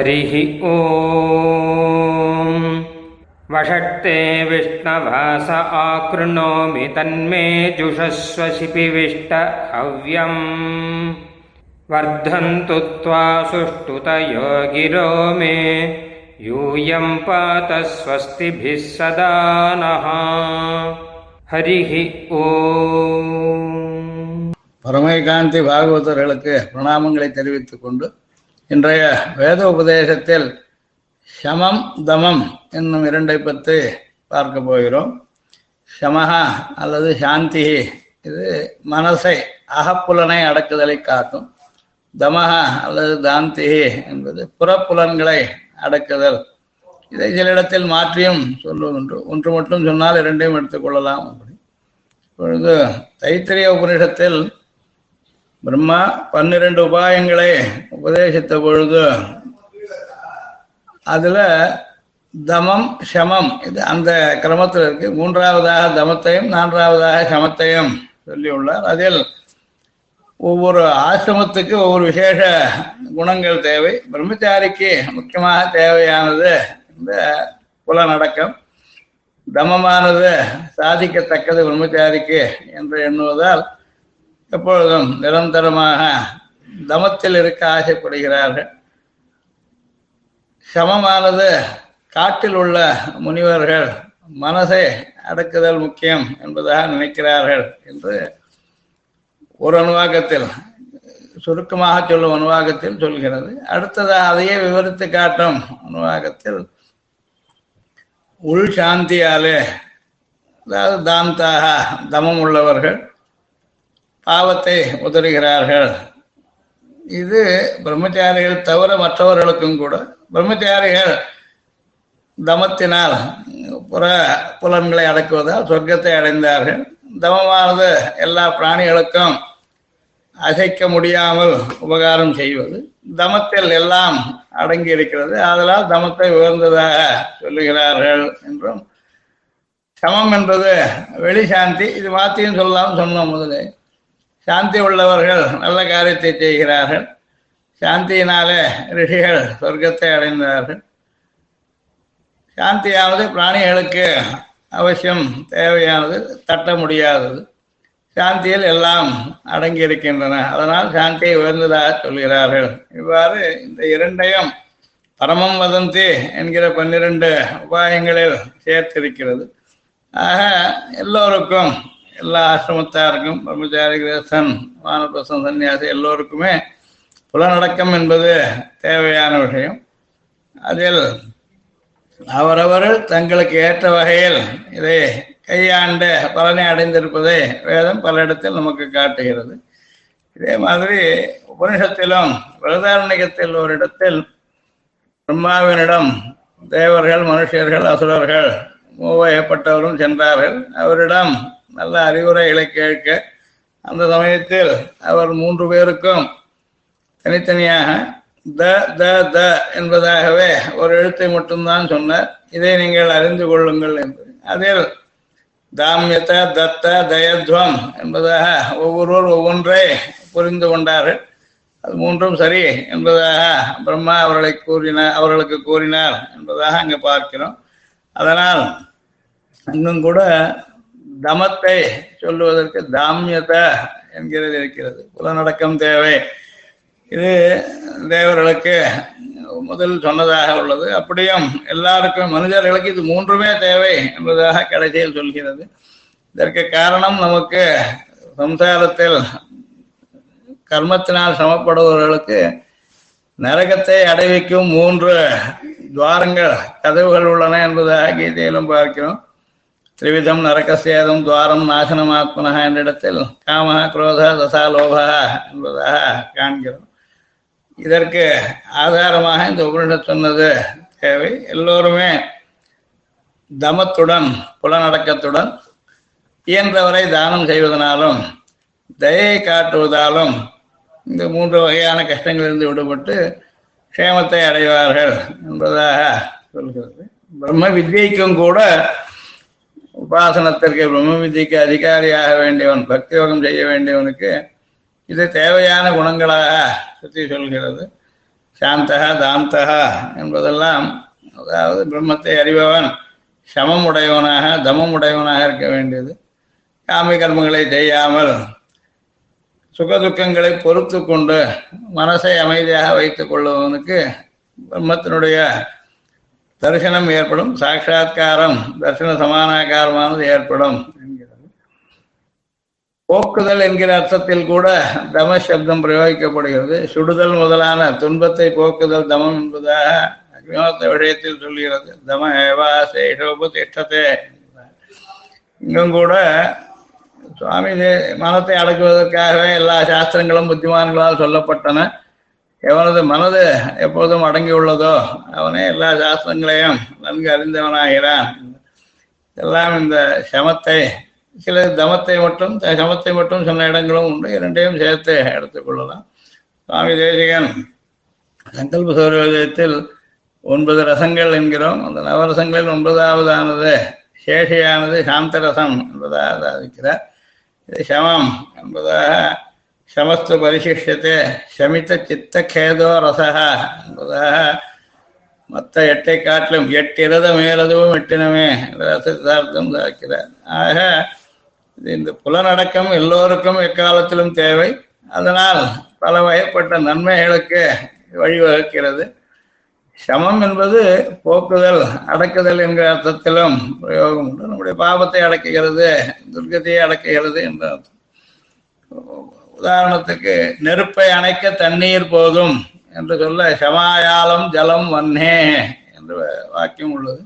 हरिः ॐ वषट्ते विष्णवास आकृणोमि तन्मे जुषस्व शिपिविष्ट हव्यम् वर्धन्तु त्वा सुष्ठुतयो गिरो मे यूयं पात स्वस्तिभिः सदा नः हरिः ॐ பரமேகாந்தி பாகவதர்களுக்கு பிரணாமங்களை தெரிவித்துக் கொண்டு இன்றைய வேத உபதேசத்தில் சமம் தமம் என்னும் இரண்டை பற்றி பார்க்க போகிறோம். சமஹா அல்லது சாந்தி இது மனசை அகப்புலனை அடக்குதலை காட்டும். தமஹா அல்லது தாந்தி என்பது புறப்புலன்களை அடக்குதல். இதை சில இடத்தில் மாற்றியும் சொல்லுவதுண்டு ஒன்று. மட்டும் சொன்னால் இரண்டையும் எடுத்துக்கொள்ளலாம் அப்படி இப்பொழுது தைத்திரிய உபனிஷத்தில் பிரம்மா பன்னிரண்டு உபாயங்களை உபதேசித்த பொழுது அதுல தமம் சமம் இது அந்த கிரமத்தில் இருக்கு. மூன்றாவதாக தமத்தையும் நான்காவதாக சமத்தையும் சொல்லியுள்ளார் அதில் ஒவ்வொரு ஆசிரமத்துக்கு ஒவ்வொரு விசேஷ குணங்கள் தேவை. பிரம்மச்சாரிக்கு முக்கியமாக தேவையானது இந்த புலநடக்கம் தமமானது சாதிக்கத்தக்கது பிரம்மச்சாரிக்கு என்று எண்ணுவதால் எப்பொழுதும் நிரந்தரமாக தமத்தில் இருக்க ஆசைப்படுகிறார்கள் சமமானது காட்டில் உள்ள முனிவர்கள் மனசை அடக்குதல் முக்கியம் என்பதாக நினைக்கிறார்கள் என்று ஒரு அணுவாக்கத்தில் சுருக்கமாக சொல்லும் அனுவாகத்தில் சொல்கிறது. அடுத்ததாக அதையே விவரித்து காட்டும் அனுவாகத்தில் உள் சாந்தியாலே அதாவது தாந்தாக தமம் உள்ளவர்கள் பாவத்தை உதறுகிறார்கள். இது பிரம்மச்சாரிகள் தவிர மற்றவர்களுக்கும் கூட பிரம்மச்சாரிகள் தமத்தினால் புற புலன்களை அடக்குவதால் சொர்க்கத்தை அடைந்தார்கள். தமமானது எல்லா பிராணிகளுக்கும் அசைக்க முடியாமல் உபகாரம் செய்வது தமத்தில் எல்லாம் அடங்கி இருக்கிறது அதனால் தமத்தை உயர்ந்ததாக சொல்லுகிறார்கள் என்றும் சமம் என்பது வெளி சாந்தி இது மாத்தியும் சொல்லலாம் சொன்னோம் முதலே. சாந்தி உள்ளவர்கள் நல்ல காரியத்தை செய்கிறார்கள். சாந்தியினாலே ரிஷிகள் சொர்க்கத்தை அடைந்தார்கள். சாந்தியானது பிராணிகளுக்கு அவசியம் தேவையானது தட்ட முடியாதது. சாந்தியில் எல்லாம் அடங்கி இருக்கின்றன அதனால் சாந்தியை உயர்ந்ததாக சொல்கிறார்கள். இவ்வாறு இந்த இரண்டையும் பரமம் வதந்தி என்கிற பன்னிரண்டு உபாயங்களில் சேர்த்திருக்கிறது. ஆக எல்லோருக்கும் எல்லா ஆசிரமத்தாருக்கும் பிரம்மச்சாரி கிரேசன் வானப்பிரசன் சன்னியாசி எல்லோருக்குமே புலநடக்கம் என்பது தேவையான விஷயம். அதில் அவரவர்கள் தங்களுக்கு ஏற்ற வகையில் இதை கையாண்டு பலனை அடைந்திருப்பதை வேதம் பல இடத்தில் நமக்கு காட்டுகிறது. இதே மாதிரி உபனிஷத்திலும் விரதாரண்யத்தில் ஒரு இடத்தில் பிரம்மாவினிடம் தேவர்கள் மனுஷர்கள் அசுரர்கள் மூவையப்பட்டவரும் சென்றார்கள். அவரிடம் நல்ல அறிவுரைகளை கேட்க அந்த சமயத்தில் அவர் மூன்று பேருக்கும் தனித்தனியாக த த த என்பதாகவே ஒரு எழுத்தை மட்டும்தான் சொன்னார். இதை நீங்கள் அறிந்து கொள்ளுங்கள் என்று. அதில் தாமியத தத்த தயத்வம் என்பதாக ஒவ்வொருவர் ஒவ்வொன்றை புரிந்து கொண்டார்கள். அது மூன்றும் சரி என்பதாக பிரம்மா அவர்களை கூறினார் அவர்களுக்கு கூறினார் என்பதாக அங்கே பார்க்கிறோம். அதனால் இன்னும் கூட தமத்தை சொல்லுவதற்கு தாமியத என்கிறது இருக்கிறது. புலநடக்கம் தேவை. இது தேவர்களுக்கு முதல் சொன்னதாக உள்ளது. அப்படியும் எல்லாருக்கும் மனிதர்களுக்கு இது மூன்றுமே தேவை என்பதாக கடைசியில் சொல்கிறது. இதற்கு காரணம் நமக்கு சம்சாரத்தில் கர்மத்தினால் சமப்படுபவர்களுக்கு நரகத்தை அடைவிக்கும் மூன்று துவாரங்கள் கதவுகள் உள்ளன என்பதாக கீதையிலும் பார்க்கிறோம். திரிவிதம் நரகசேதம் துவாரம் நாசனமாத்மனா என்ற இடத்தில் காம குரோத தசா லோபா என்பதாக காண்கிறோம். இதற்கு ஆதாரமாக இந்த உபரிடம் சொன்னது தேவை. எல்லோருமே தமத்துடன் புலநடக்கத்துடன் இயன்றவரை தானம் செய்வதனாலும் தயை காட்டுவதாலும் இந்த மூன்று வகையான கஷ்டங்களிலிருந்து விடுபட்டு க்ஷேமத்தை அடைவார்கள் என்பதாக சொல்கிறது. பிரம்ம வித்யைக்கும் கூட உபாசனத்திற்கு பிரம்ம வித்யக்கு அதிகாரியாக வேண்டியவன் பக்தி யோகம் செய்ய வேண்டியவனுக்கு இது தேவையான குணங்களாக சுற்றி சொல்கிறது. சாந்தகா தாந்தகா என்பதெல்லாம் அதாவது பிரம்மத்தை அறிபவன் சமம் உடையவனாக தமம் உடையவனாக இருக்க வேண்டியது. காமி கர்மங்களை செய்யாமல் சுகதுக்கங்களை பொறுத்து கொண்டு மனசை அமைதியாக வைத்துக் கொள்பவனுக்கு பிரம்மத்தினுடைய தரிசனம் ஏற்படும் சாட்சா்காரம் தரிசன சமானாகாரமானது ஏற்படும். என்கிறது போக்குதல் என்கிற அர்த்தத்தில் கூட தம சப்தம் பிரயோகிக்கப்படுகிறது. சுடுதல் முதலான துன்பத்தை போக்குதல் தமம் என்பதாக அக்னிஹோத்த விஷயத்தில் சொல்கிறது. தம ஏவா சேஷோபதிஷ்டத்தை இங்கும் கூட சுவாமி தே- மனத்தை அடக்குவதற்காகவே எல்லா சாஸ்திரங்களும் புத்திமான்களால் சொல்லப்பட்டன. எவனது மனது எப்போதும் அடங்கி உள்ளதோ அவனே எல்லா சாஸ்திரங்களையும் நன்கு அறிந்தவனாகிறான். எல்லாம் இந்த சமத்தை சில தமத்தை மட்டும் சமத்தை மட்டும் சொன்ன இடங்களும் உண்டு. இரண்டையும் சேர்த்து எடுத்துக்கொள்ளலாம் சுவாமி தேசிகன் சங்கல்ப சௌரத்தில் ஒன்பது ரசங்கள் என்கிறோம். அந்த நவரசங்களில் ஒன்பதாவதானது சேஷியானது சாந்தரசம் என்பதாக சாதிக்கிறார் சமம் என்பதாக சமஸ்து பரிசிஷ்யத்தை சமித்த சித்த கேதோ ரசகா என்பதாக மற்ற எட்டை காட்டிலும் எட்டிரத மேலதுவும் எட்டினமே என்ற ரசத்தார்த்தம் சாக்கிறார் ஆக இது இந்த புலநடக்கம் எல்லோருக்கும் எக்காலத்திலும் தேவை. அதனால் பல வகைப்பட்ட நன்மைகளுக்கு வழிவகுக்கிறது. சமம் என்பது போக்குதல் அடக்குதல் என்கிற அர்த்தத்திலும் பிரயோகம் உண்டு. நம்முடைய பாவத்தை அடக்குகிறது துர்க்கத்தையை அடக்குகிறது என்ற அர்த்தம். உதாரணத்துக்கு நெருப்பை அணைக்க தண்ணீர் போதும் என்று சொல்ல சமாயாலம் ஜலம் வன்னே என்று வாக்கியம் உள்ளது.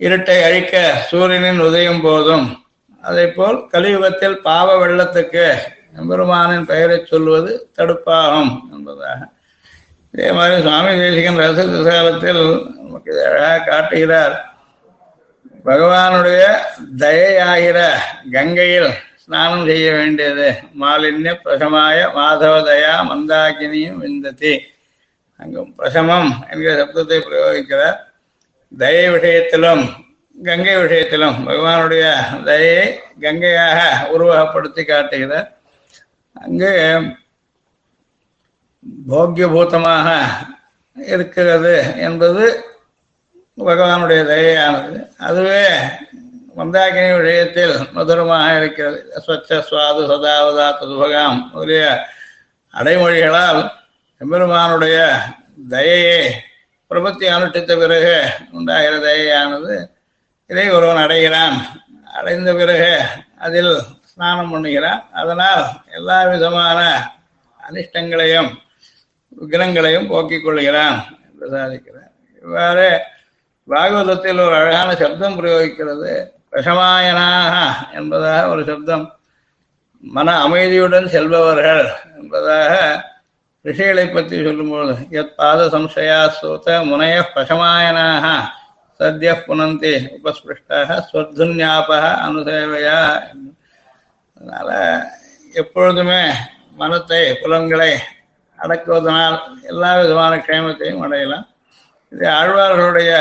இருட்டை அழிக்க சூரியனின் உதயம் போதும். அதே போல் கலியுகத்தில் பாவ வெள்ளத்துக்கு எம்பெருமானின் பெயரை சொல்வது தடுப்பாகும் என்பதாக. இதே மாதிரி சுவாமி தேசிகன் ரச காலத்தில் நமக்கு இதை அழகாக காட்டுகிறார். பகவானுடைய தயையாகிற கங்கையில் ஸ்நானம் செய்ய வேண்டியது. மாலின்ய பிரசமாய மாதவதயா மந்தாகினியும் விந்ததி. அங்கும் பிரசமம் என்கிற சப்தத்தை பிரயோகிக்கிறார். தயை விஷயத்திலும் கங்கை விஷயத்திலும் பகவானுடைய தயையை கங்கையாக உருவகப்படுத்தி காட்டுகிறார். அங்கு போக்கியபூத்தமாக இருக்கிறது என்பது பகவானுடைய தயையானது. அதுவே மந்தாகினி விஷயத்தில் மதுரமாக இருக்கிறது. ஸ்வச்ச சுவாது சதாவதா துபகாம் முதலிய அடைமொழிகளால் எம்பெருமானுடைய தயையை பிரபத்தி அனுஷ்டித்த பிறகு உண்டாகிற தயையானது. இதை ஒருவன் அடைகிறான். அடைந்த பிறகு அதில் ஸ்நானம் பண்ணுகிறான். அதனால் எல்லா விதமான அனிஷ்டங்களையும் விக்னங்களையும் போக்கிக் கொள்கிறான் என்று சாதிக்கிறார். இவ்வாறு பாகவதத்தில் ஒரு அழகான சப்தம் பிரயோகிக்கிறது. பிரசமாயனாக என்பதாக ஒரு சப்தம். மன அமைதியுடன் செல்பவர்கள் என்பதாக ரிஷிகளை பற்றி சொல்லும்போது எத் பாத சம்சயா சோத முனைய பசமாயனாக சத்ய புனந்தி உபஸ்பிருஷ்டாக ஸ்வர்துன்யாபக அனுசேவையா. அதனால எப்பொழுதுமே மனத்தை புலன்களை அடக்குவதனால் எல்லா விதமான க்ஷேமத்தையும் அடையலாம். இது ஆழ்வார்களுடைய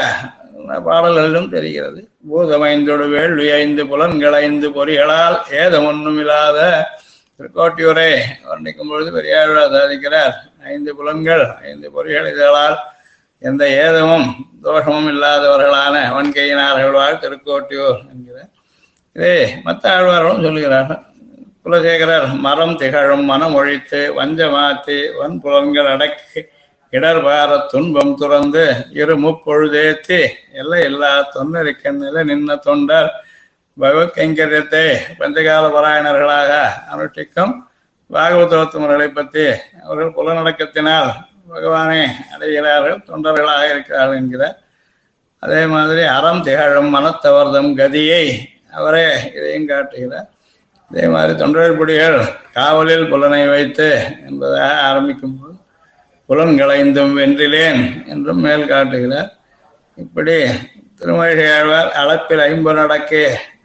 பாடல்களிலும் தெரிகிறது. பூதமைந்தோடு வேள்வி ஐந்து புலன்கள் ஐந்து பொறிகளால் ஏதம் ஒன்றுமில்லாத திருக்கோட்டியூரை வர்ணிக்கும் பொழுது பெரியாழ்வார் சாதிக்கிறார் ஐந்து புலன்கள் ஐந்து பொறிகள் இதழால் எந்த ஏதமும் தோஷமும் இல்லாதவர்களான வன்கையினார்கள் வாழ் திருக்கோட்டியூர் என்கிறார் இதே மற்ற ஆழ்வார்களும் சொல்லுகிறார்கள் குலசேகரர் மரம் திகழும் மனம் ஒழித்து வன் வன்புலன்கள் அடக்கி இடர்பார துன்பம் துறந்து இரு முப்பொழுதேத்தி எல்லை இல்லா தொன்னறிக்கண்ணில நின்ன தொண்டர் பகவத்கைங்கரியத்தை பஞ்சகால பாராயணர்களாக அனுஷ்டிக்கும் பாகவதோத்தமர்களை பற்றி அவர்கள் புலநடக்கத்தினால் பகவானை அடைகிறார்கள் தொண்டர்களாக இருக்கிறார்கள் என்கிறார் அதே மாதிரி அறம் திகழும் மனத்தவர்தம் கதியை அவரே இதையும் காட்டுகிறார். அதே மாதிரி தொண்டர்புடிகள் காவலில் புலனை வைத்து என்பதாக ஆரம்பிக்கும் போது புலன்களைந்தும் வென்றிலேன் என்றும் மேல் காட்டுகிறார். இப்படி திருமழிகழ்வார் அளப்பில் ஐம்புலடக்கே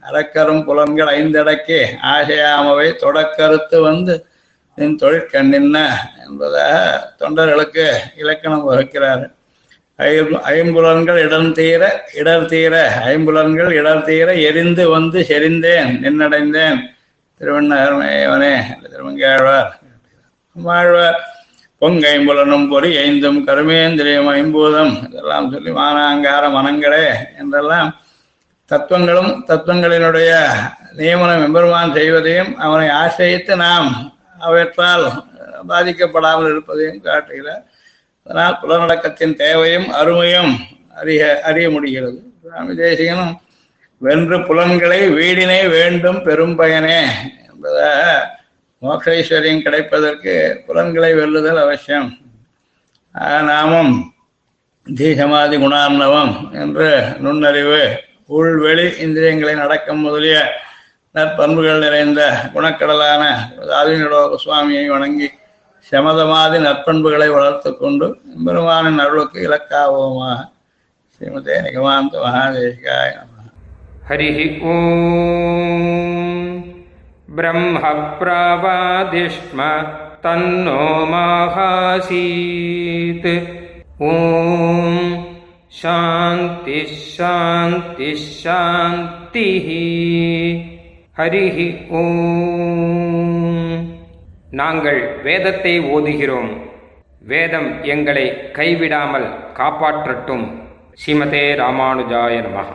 அடக்கரும் புலன்கள் ஐந்தடக்கே ஆசையாமவை தொடக்கருத்து வந்து என் தொழிற்கண்ணின்ன என்பதாக தொண்டர்களுக்கு இலக்கணம் வகுக்கிறார். ஐ ஐம்புலன்கள் இடம் தீர இடர் தீர ஐம்புலன்கள் இடர் தீர எரிந்து வந்து செறிந்தேன் நின்னடைந்தேன். திருவண்ணாமேவனே திருமங்காழ்வார் ஆழ்வார் பொங்கைம்புலனும் பொறி ஐந்தும் கருமேந்திரியம் ஐம்பூதம் இதெல்லாம் சொல்லி மானாங்கார மனங்களே என்றெல்லாம் தத்துவங்களும் தத்துவங்களினுடைய நியமனம் எம்பெருமான் செய்வதையும் அவனை ஆசிரியத்து நாம் அவற்றால் பாதிக்கப்படாமல் இருப்பதையும் காட்டுகிறார். அதனால் புலநடக்கத்தின் தேவையும் அருமையும் அறிய அறிய முடிகிறது. சுவாமி தேசிகனும் வென்று புலன்களை வீடினை வேண்டும் பெரும் பயனே என்பதாக மோட்ச ஐஸ்வர்யம் கிடைப்பதற்கு புலன்களை வெல்லுதல் அவசியம். நாமும் தீசமாதி குணார்ணவம் என்று நுண்ணறிவு உள்வெளி இந்திரியங்களை நடக்கும் முதலிய நற்பண்புகள் நிறைந்த குணக்கடலான ஆதினோக சுவாமியை வணங்கி சமதமாதி நற்பண்புகளை வளர்த்து கொண்டு பெருமானின் அருளுக்கு இலக்காவோமாக. ஸ்ரீமதே நிகமாந்த மகாதேசிகாய हरिः ॐ ब्रह्म प्रवादिष्म तन्नो माहासीत् ॐ शान्तिः शान्तिः शान्तिः ஹரிஹ ஓம் நாங்கள் வேதத்தை ஓதுகிறோம் வேதம் எங்களை கைவிடாமல் காப்பாற்றட்டும் ஸ்ரீமதே ராமானுஜாய நமः